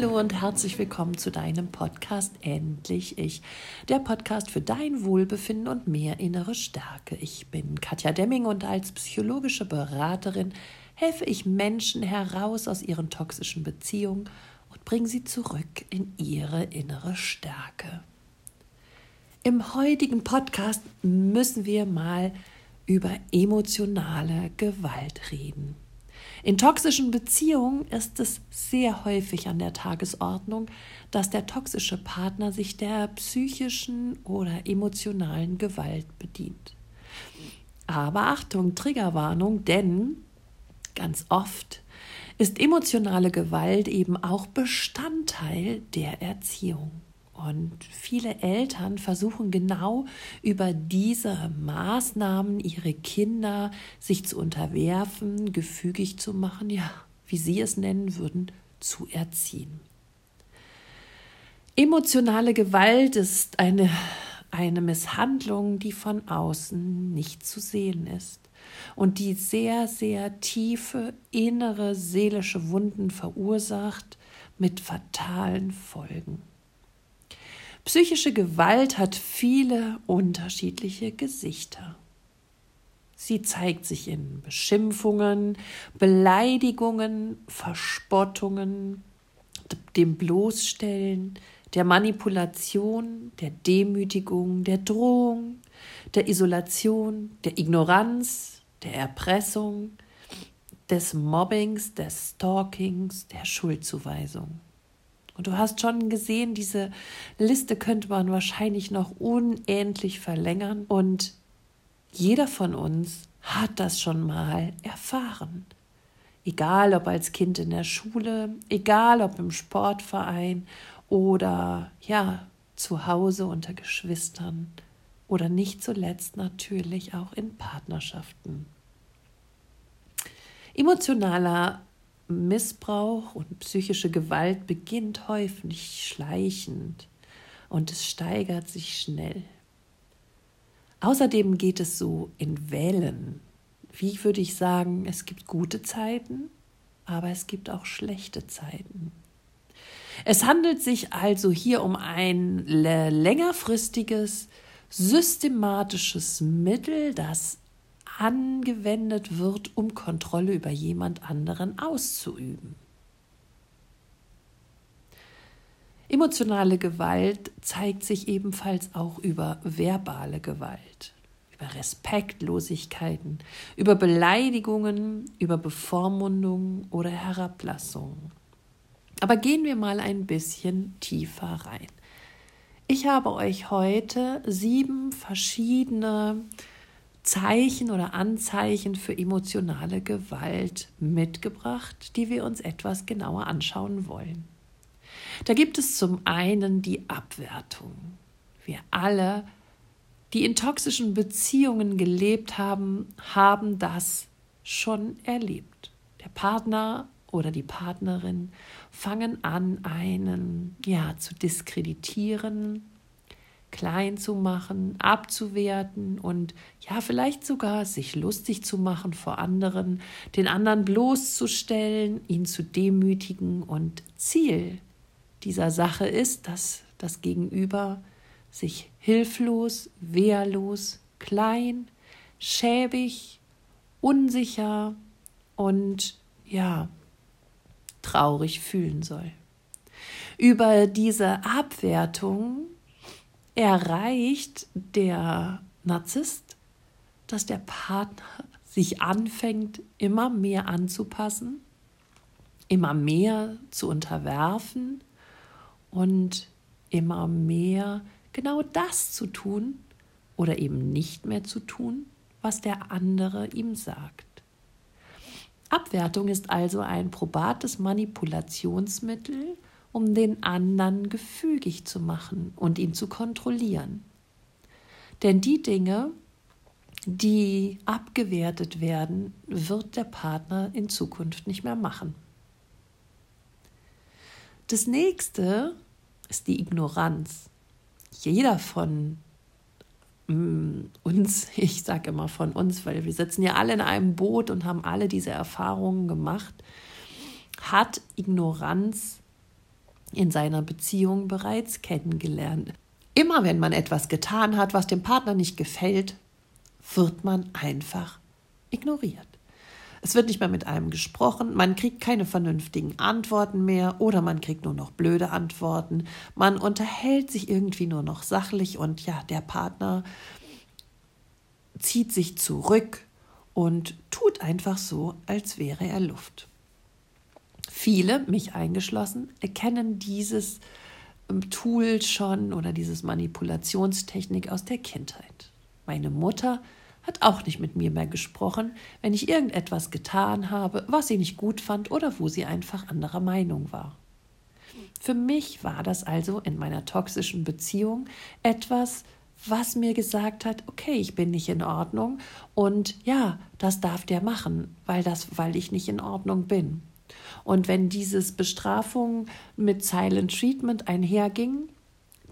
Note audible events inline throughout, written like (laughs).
Hallo und herzlich willkommen zu deinem Podcast Endlich Ich, der Podcast für dein Wohlbefinden und mehr innere Stärke. Ich bin Katja Demming und als psychologische Beraterin helfe ich Menschen heraus aus ihren toxischen Beziehungen und bringe sie zurück in ihre innere Stärke. Im heutigen Podcast müssen wir mal über emotionale Gewalt reden. In toxischen Beziehungen ist es sehr häufig an der Tagesordnung, dass der toxische Partner sich der psychischen oder emotionalen Gewalt bedient. Aber Achtung, Triggerwarnung, denn ganz oft ist emotionale Gewalt eben auch Bestandteil der Erziehung. Und viele Eltern versuchen genau über diese Maßnahmen ihre Kinder sich zu unterwerfen, gefügig zu machen, ja, wie sie es nennen würden, zu erziehen. Emotionale Gewalt ist eine, eine Misshandlung, die von außen nicht zu sehen ist und die sehr, sehr tiefe innere seelische Wunden verursacht mit fatalen Folgen. Psychische Gewalt hat viele unterschiedliche Gesichter. Sie zeigt sich in Beschimpfungen, Beleidigungen, Verspottungen, dem Bloßstellen, der Manipulation, der Demütigung, der Drohung, der Isolation, der Ignoranz, der Erpressung, des Mobbings, des Stalkings, der Schuldzuweisung. Und du hast schon gesehen, diese Liste könnte man wahrscheinlich noch unendlich verlängern. Und jeder von uns hat das schon mal erfahren. Egal ob als Kind in der Schule, egal ob im Sportverein oder ja, zu Hause unter Geschwistern oder nicht zuletzt natürlich auch in Partnerschaften. Emotionaler Missbrauch und psychische Gewalt beginnt häufig schleichend und es steigert sich schnell. Außerdem geht es so in Wellen. Wie würde ich sagen, es gibt gute Zeiten, aber es gibt auch schlechte Zeiten. Es handelt sich also hier um ein längerfristiges, systematisches Mittel, das angewendet wird, um Kontrolle über jemand anderen auszuüben. Emotionale Gewalt zeigt sich ebenfalls auch über verbale Gewalt, über Respektlosigkeiten, über Beleidigungen, über Bevormundung oder Herablassung. Aber gehen wir mal ein bisschen tiefer rein. Ich habe euch heute sieben verschiedene Zeichen oder Anzeichen für emotionale Gewalt mitgebracht, die wir uns etwas genauer anschauen wollen. Da gibt es zum einen die Abwertung. Wir alle, die in toxischen Beziehungen gelebt haben, haben das schon erlebt. Der Partner oder die Partnerin fangen an, einen ja zu diskreditieren, klein zu machen, abzuwerten und ja, vielleicht sogar sich lustig zu machen vor anderen, den anderen bloßzustellen, ihn zu demütigen und Ziel dieser Sache ist, dass das Gegenüber sich hilflos, wehrlos, klein, schäbig, unsicher und ja, traurig fühlen soll. Über diese Abwertung erreicht der Narzisst, dass der Partner sich anfängt, immer mehr anzupassen, immer mehr zu unterwerfen und immer mehr genau das zu tun oder eben nicht mehr zu tun, was der andere ihm sagt. Abwertung ist also ein probates Manipulationsmittel, um den anderen gefügig zu machen und ihn zu kontrollieren. Denn die Dinge, die abgewertet werden, wird der Partner in Zukunft nicht mehr machen. Das nächste ist die Ignoranz. Jeder von mm, uns, (laughs) ich sage immer von uns, weil wir sitzen ja alle in einem Boot und haben alle diese Erfahrungen gemacht, hat Ignoranz in seiner Beziehung bereits kennengelernt. Immer wenn man etwas getan hat, was dem Partner nicht gefällt, wird man einfach ignoriert. Es wird nicht mehr mit einem gesprochen, man kriegt keine vernünftigen Antworten mehr oder man kriegt nur noch blöde Antworten. Man unterhält sich irgendwie nur noch sachlich und ja, der Partner zieht sich zurück und tut einfach so, als wäre er Luft. Viele, mich eingeschlossen, erkennen dieses ähm, Tool schon oder dieses Manipulationstechnik aus der Kindheit. Meine Mutter hat auch nicht mit mir mehr gesprochen, wenn ich irgendetwas getan habe, was sie nicht gut fand oder wo sie einfach anderer Meinung war. Für mich war das also in meiner toxischen Beziehung etwas, was mir gesagt hat, okay, ich bin nicht in Ordnung und ja, das darf der machen, weil das weil ich nicht in Ordnung bin. Und wenn dieses Bestrafung mit Silent Treatment einherging,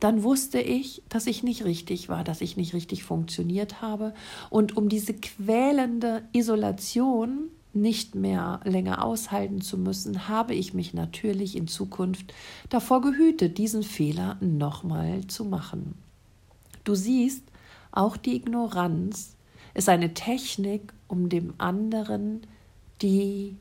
dann wusste ich, dass ich nicht richtig war, dass ich nicht richtig funktioniert habe. Und um diese quälende Isolation nicht mehr länger aushalten zu müssen, habe ich mich natürlich in Zukunft davor gehütet, diesen Fehler nochmal zu machen. Du siehst, auch die Ignoranz ist eine Technik, um dem anderen die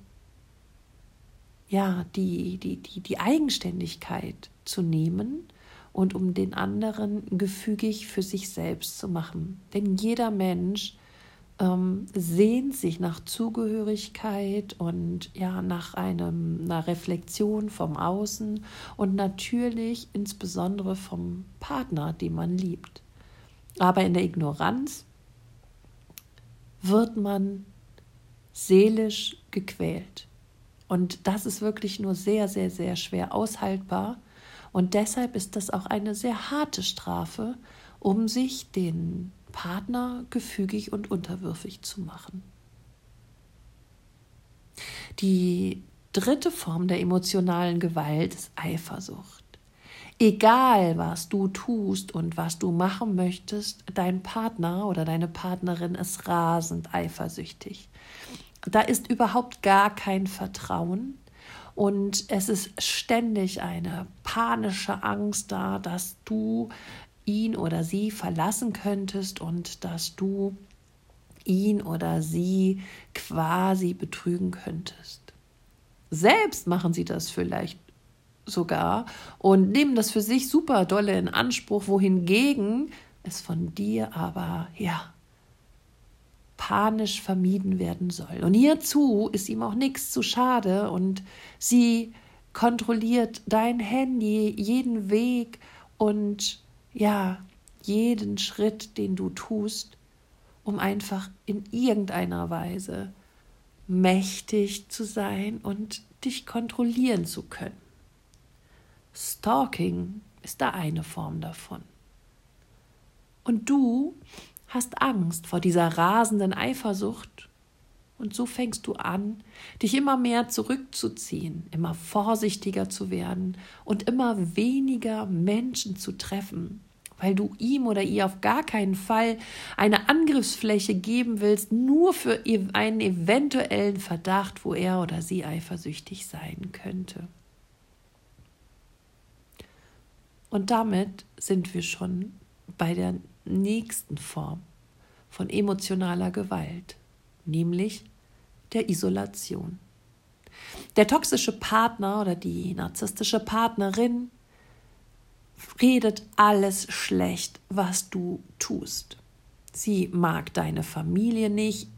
ja, die, die, die, die Eigenständigkeit zu nehmen und um den anderen gefügig für sich selbst zu machen. Denn jeder Mensch ähm, sehnt sich nach Zugehörigkeit und ja nach einem, einer Reflexion vom Außen und natürlich insbesondere vom Partner, den man liebt. Aber in der Ignoranz wird man seelisch gequält. Und das ist wirklich nur sehr, sehr, sehr schwer aushaltbar. Und deshalb ist das auch eine sehr harte Strafe, um sich den Partner gefügig und unterwürfig zu machen. Die dritte Form der emotionalen Gewalt ist Eifersucht. Egal, was du tust und was du machen möchtest, dein Partner oder deine Partnerin ist rasend eifersüchtig. Da ist überhaupt gar kein Vertrauen und es ist ständig eine panische Angst da, dass du ihn oder sie verlassen könntest und dass du ihn oder sie quasi betrügen könntest. Selbst machen sie das vielleicht sogar und nehmen das für sich super dolle in Anspruch, wohingegen es von dir aber ja panisch vermieden werden soll. Und hierzu ist ihm auch nichts zu schade und sie kontrolliert dein Handy, jeden Weg und ja, jeden Schritt, den du tust, um einfach in irgendeiner Weise mächtig zu sein und dich kontrollieren zu können. Stalking ist da eine Form davon. Und du hast Angst vor dieser rasenden Eifersucht und so fängst du an, dich immer mehr zurückzuziehen, immer vorsichtiger zu werden und immer weniger Menschen zu treffen, weil du ihm oder ihr auf gar keinen Fall eine Angriffsfläche geben willst, nur für e-, einen eventuellen Verdacht, wo er oder sie eifersüchtig sein könnte. Und damit sind wir schon bei der nächsten Form von emotionaler Gewalt, nämlich der Isolation. Der toxische Partner oder die narzisstische Partnerin redet alles schlecht, was du tust. Sie mag deine Familie nicht,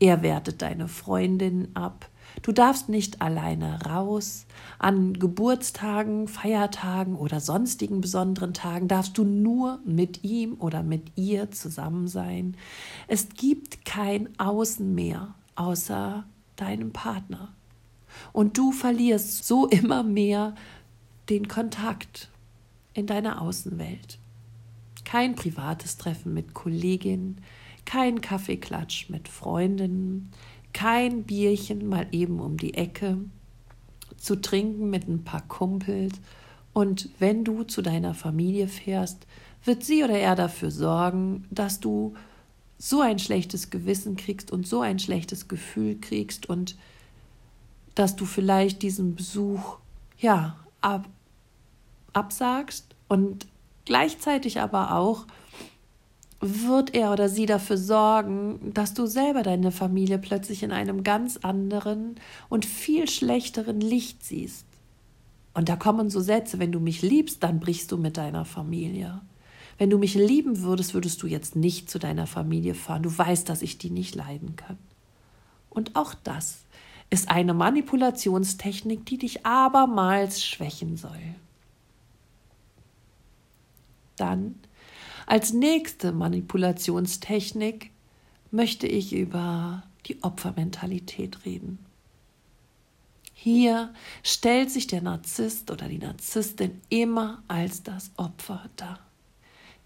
er wertet deine Freundin ab, Du darfst nicht alleine raus. An Geburtstagen, Feiertagen oder sonstigen besonderen Tagen darfst du nur mit ihm oder mit ihr zusammen sein. Es gibt kein Außen mehr außer deinem Partner. Und du verlierst so immer mehr den Kontakt in deiner Außenwelt. Kein privates Treffen mit Kolleginnen, kein Kaffeeklatsch mit Freundinnen, kein Bierchen mal eben um die Ecke zu trinken mit ein paar Kumpels. Und wenn du zu deiner Familie fährst, wird sie oder er dafür sorgen, dass du so ein schlechtes Gewissen kriegst und so ein schlechtes Gefühl kriegst und dass du vielleicht diesen Besuch ja ab, absagst und gleichzeitig aber auch wird er oder sie dafür sorgen, dass du selber deine Familie plötzlich in einem ganz anderen und viel schlechteren Licht siehst. Und da kommen so Sätze, wenn du mich liebst, dann brichst du mit deiner Familie. Wenn du mich lieben würdest, würdest du jetzt nicht zu deiner Familie fahren. Du weißt, dass ich die nicht leiden kann. Und auch das ist eine Manipulationstechnik, die dich abermals schwächen soll. Dann als nächste Manipulationstechnik möchte ich über die Opfermentalität reden. Hier stellt sich der Narzisst oder die Narzisstin immer als das Opfer dar.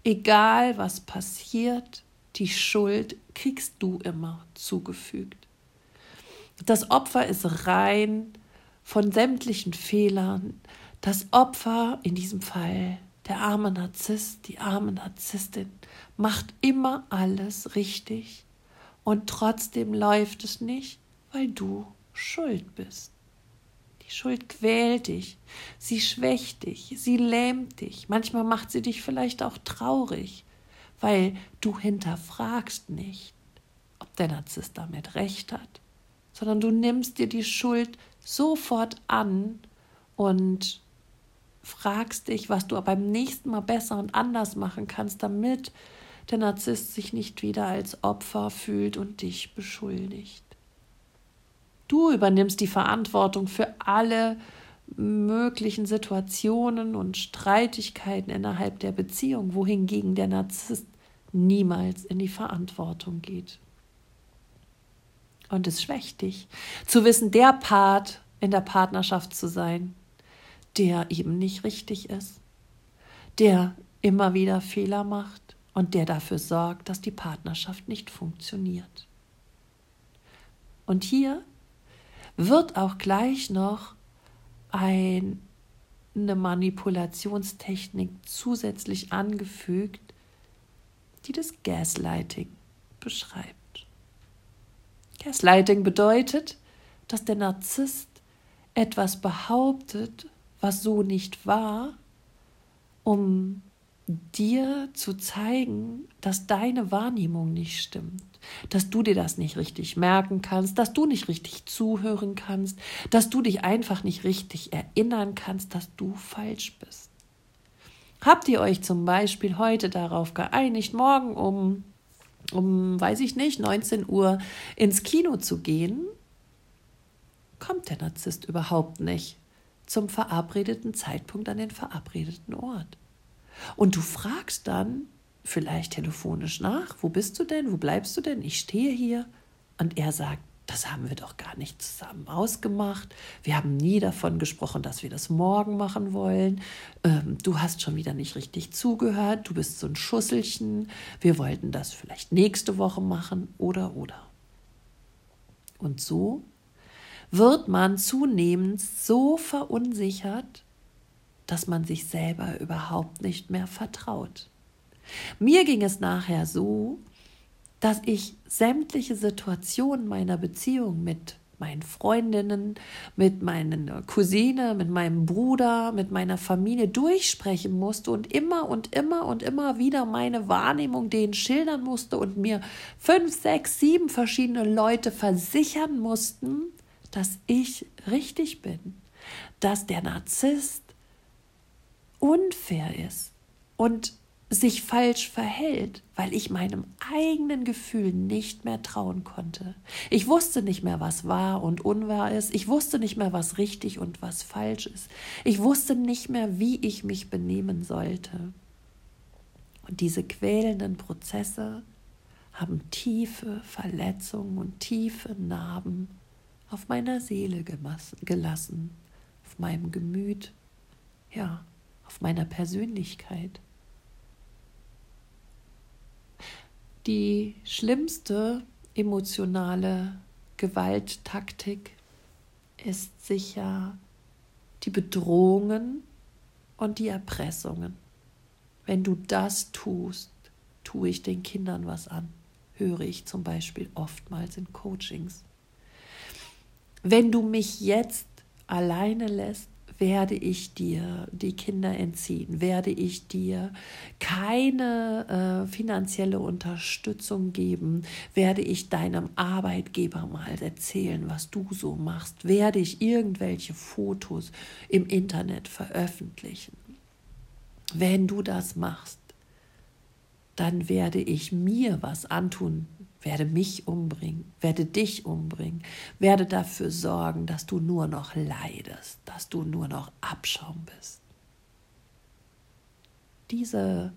Egal was passiert, die Schuld kriegst du immer zugefügt. Das Opfer ist rein von sämtlichen Fehlern. Das Opfer in diesem Fall der arme Narzisst, die arme Narzisstin macht immer alles richtig. Und trotzdem läuft es nicht, weil du schuld bist. Die Schuld quält dich, sie schwächt dich, sie lähmt dich, manchmal macht sie dich vielleicht auch traurig, weil du hinterfragst nicht, ob der Narzisst damit recht hat, sondern du nimmst dir die Schuld sofort an und fragst dich, was du beim nächsten Mal besser und anders machen kannst, damit der Narzisst sich nicht wieder als Opfer fühlt und dich beschuldigt. Du übernimmst die Verantwortung für alle möglichen Situationen und Streitigkeiten innerhalb der Beziehung, wohingegen der Narzisst niemals in die Verantwortung geht. Und es schwächt dich, zu wissen, der Part in der Partnerschaft zu sein, der eben nicht richtig ist, der immer wieder Fehler macht und der dafür sorgt, dass die Partnerschaft nicht funktioniert. Und hier wird auch gleich noch ein, eine Manipulationstechnik zusätzlich angefügt, die das Gaslighting beschreibt. Gaslighting bedeutet, dass der Narzisst etwas behauptet, was so nicht war, um dir zu zeigen, dass deine Wahrnehmung nicht stimmt, dass du dir das nicht richtig merken kannst, dass du nicht richtig zuhören kannst, dass du dich einfach nicht richtig erinnern kannst, dass du falsch bist. Habt ihr euch zum Beispiel heute darauf geeinigt, morgen um, um, weiß ich nicht, 19 Uhr ins Kino zu gehen? Kommt der Narzisst überhaupt nicht zum verabredeten Zeitpunkt an den verabredeten Ort. Und du fragst dann vielleicht telefonisch nach, wo bist du denn, wo bleibst du denn, ich stehe hier. Und er sagt, das haben wir doch gar nicht zusammen ausgemacht. Wir haben nie davon gesprochen, dass wir das morgen machen wollen. Ähm, du hast schon wieder nicht richtig zugehört. Du bist so ein Schusselchen. Wir wollten das vielleicht nächste Woche machen oder oder. Und so wird man zunehmend so verunsichert, dass man sich selber überhaupt nicht mehr vertraut. Mir ging es nachher so, dass ich sämtliche Situationen meiner Beziehung mit meinen Freundinnen, mit meiner Cousine, mit meinem Bruder, mit meiner Familie durchsprechen musste und immer und immer und immer wieder meine Wahrnehmung denen schildern musste und mir fünf, sechs, sieben verschiedene Leute versichern mussten, dass ich richtig bin, dass der Narzisst unfair ist und sich falsch verhält, weil ich meinem eigenen Gefühl nicht mehr trauen konnte. Ich wusste nicht mehr, was wahr und unwahr ist. Ich wusste nicht mehr, was richtig und was falsch ist. Ich wusste nicht mehr, wie ich mich benehmen sollte. Und diese quälenden Prozesse haben tiefe Verletzungen und tiefe Narben auf meiner Seele gelassen, auf meinem Gemüt, ja, auf meiner Persönlichkeit. Die schlimmste emotionale Gewalttaktik ist sicher die Bedrohungen und die Erpressungen. Wenn du das tust, tue ich den Kindern was an, höre ich zum Beispiel oftmals in Coachings. Wenn du mich jetzt alleine lässt, werde ich dir die Kinder entziehen, werde ich dir keine äh, finanzielle Unterstützung geben, werde ich deinem Arbeitgeber mal erzählen, was du so machst, werde ich irgendwelche Fotos im Internet veröffentlichen. Wenn du das machst, dann werde ich mir was antun, werde mich umbringen, werde dich umbringen, werde dafür sorgen, dass du nur noch leidest, dass du nur noch Abschaum bist. Diese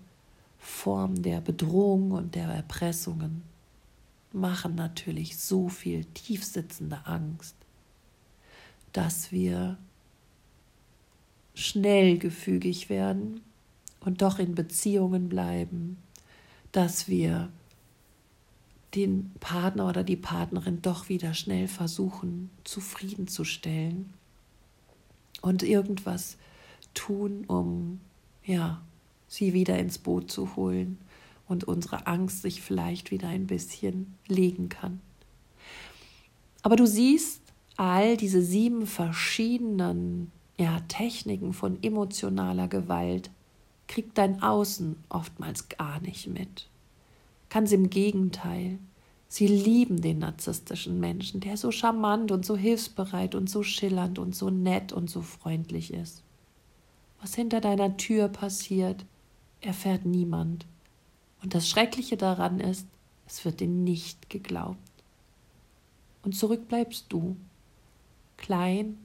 Form der Bedrohung und der Erpressungen machen natürlich so viel tiefsitzende Angst, dass wir schnell gefügig werden und doch in Beziehungen bleiben, dass wir den Partner oder die Partnerin doch wieder schnell versuchen zufriedenzustellen und irgendwas tun, um ja, sie wieder ins Boot zu holen und unsere Angst sich vielleicht wieder ein bisschen legen kann. Aber du siehst all diese sieben verschiedenen ja, Techniken von emotionaler Gewalt kriegt dein Außen oftmals gar nicht mit. Ganz im Gegenteil. Sie lieben den narzisstischen Menschen, der so charmant und so hilfsbereit und so schillernd und so nett und so freundlich ist. Was hinter deiner Tür passiert, erfährt niemand. Und das Schreckliche daran ist, es wird dir nicht geglaubt. Und zurück bleibst du, klein,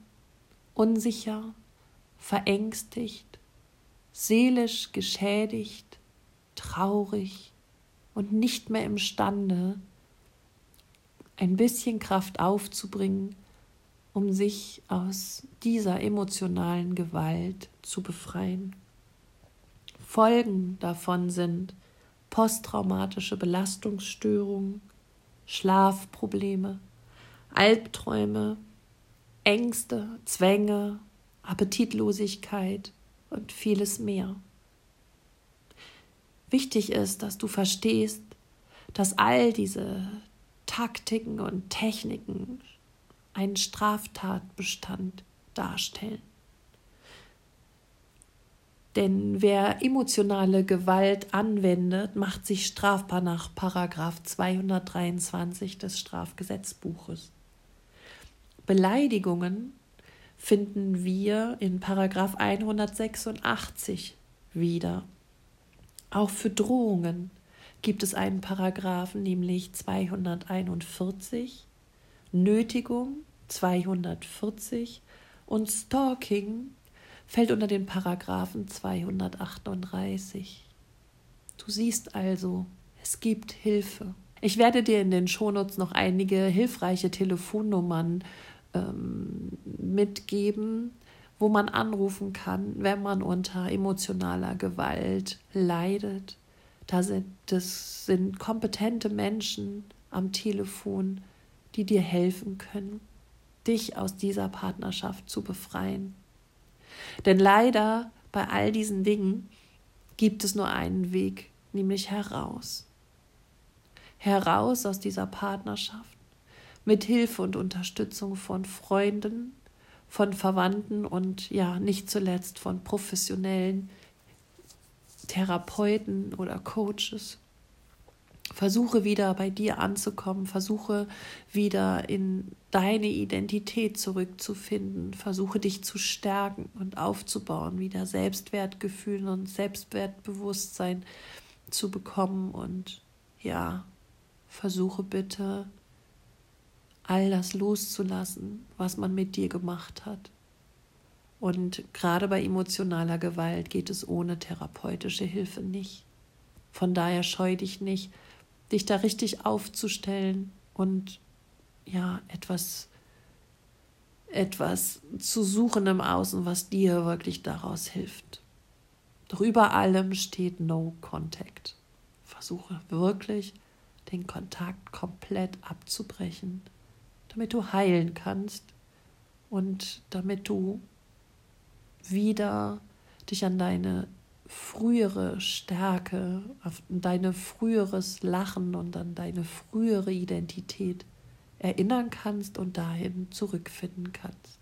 unsicher, verängstigt, seelisch geschädigt, traurig und nicht mehr imstande, ein bisschen Kraft aufzubringen, um sich aus dieser emotionalen Gewalt zu befreien. Folgen davon sind posttraumatische Belastungsstörungen, Schlafprobleme, Albträume, Ängste, Zwänge, Appetitlosigkeit, und vieles mehr. Wichtig ist, dass du verstehst, dass all diese Taktiken und Techniken einen Straftatbestand darstellen. Denn wer emotionale Gewalt anwendet, macht sich strafbar nach Paragraph 223 des Strafgesetzbuches. Beleidigungen finden wir in Paragraph 186 wieder. Auch für Drohungen gibt es einen Paragraphen, nämlich 241, Nötigung 240 und Stalking fällt unter den Paragraphen 238. Du siehst also, es gibt Hilfe. Ich werde dir in den Shownotes noch einige hilfreiche Telefonnummern ähm, mitgeben, wo man anrufen kann, wenn man unter emotionaler Gewalt leidet. Da sind, das sind kompetente Menschen am Telefon, die dir helfen können, dich aus dieser Partnerschaft zu befreien. Denn leider bei all diesen Dingen gibt es nur einen Weg, nämlich heraus. Heraus aus dieser Partnerschaft mit Hilfe und Unterstützung von Freunden, von Verwandten und ja, nicht zuletzt von professionellen Therapeuten oder Coaches. Versuche wieder bei dir anzukommen, versuche wieder in deine Identität zurückzufinden, versuche dich zu stärken und aufzubauen, wieder Selbstwertgefühl und Selbstwertbewusstsein zu bekommen und ja, versuche bitte all das loszulassen, was man mit dir gemacht hat. Und gerade bei emotionaler Gewalt geht es ohne therapeutische Hilfe nicht. Von daher scheu dich nicht, dich da richtig aufzustellen und ja, etwas, etwas zu suchen im Außen, was dir wirklich daraus hilft. Doch über allem steht No Contact. Versuche wirklich, den Kontakt komplett abzubrechen damit du heilen kannst und damit du wieder dich an deine frühere Stärke, auf deine früheres Lachen und an deine frühere Identität erinnern kannst und dahin zurückfinden kannst.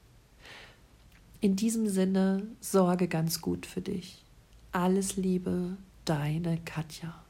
In diesem Sinne, sorge ganz gut für dich. Alles Liebe, deine Katja.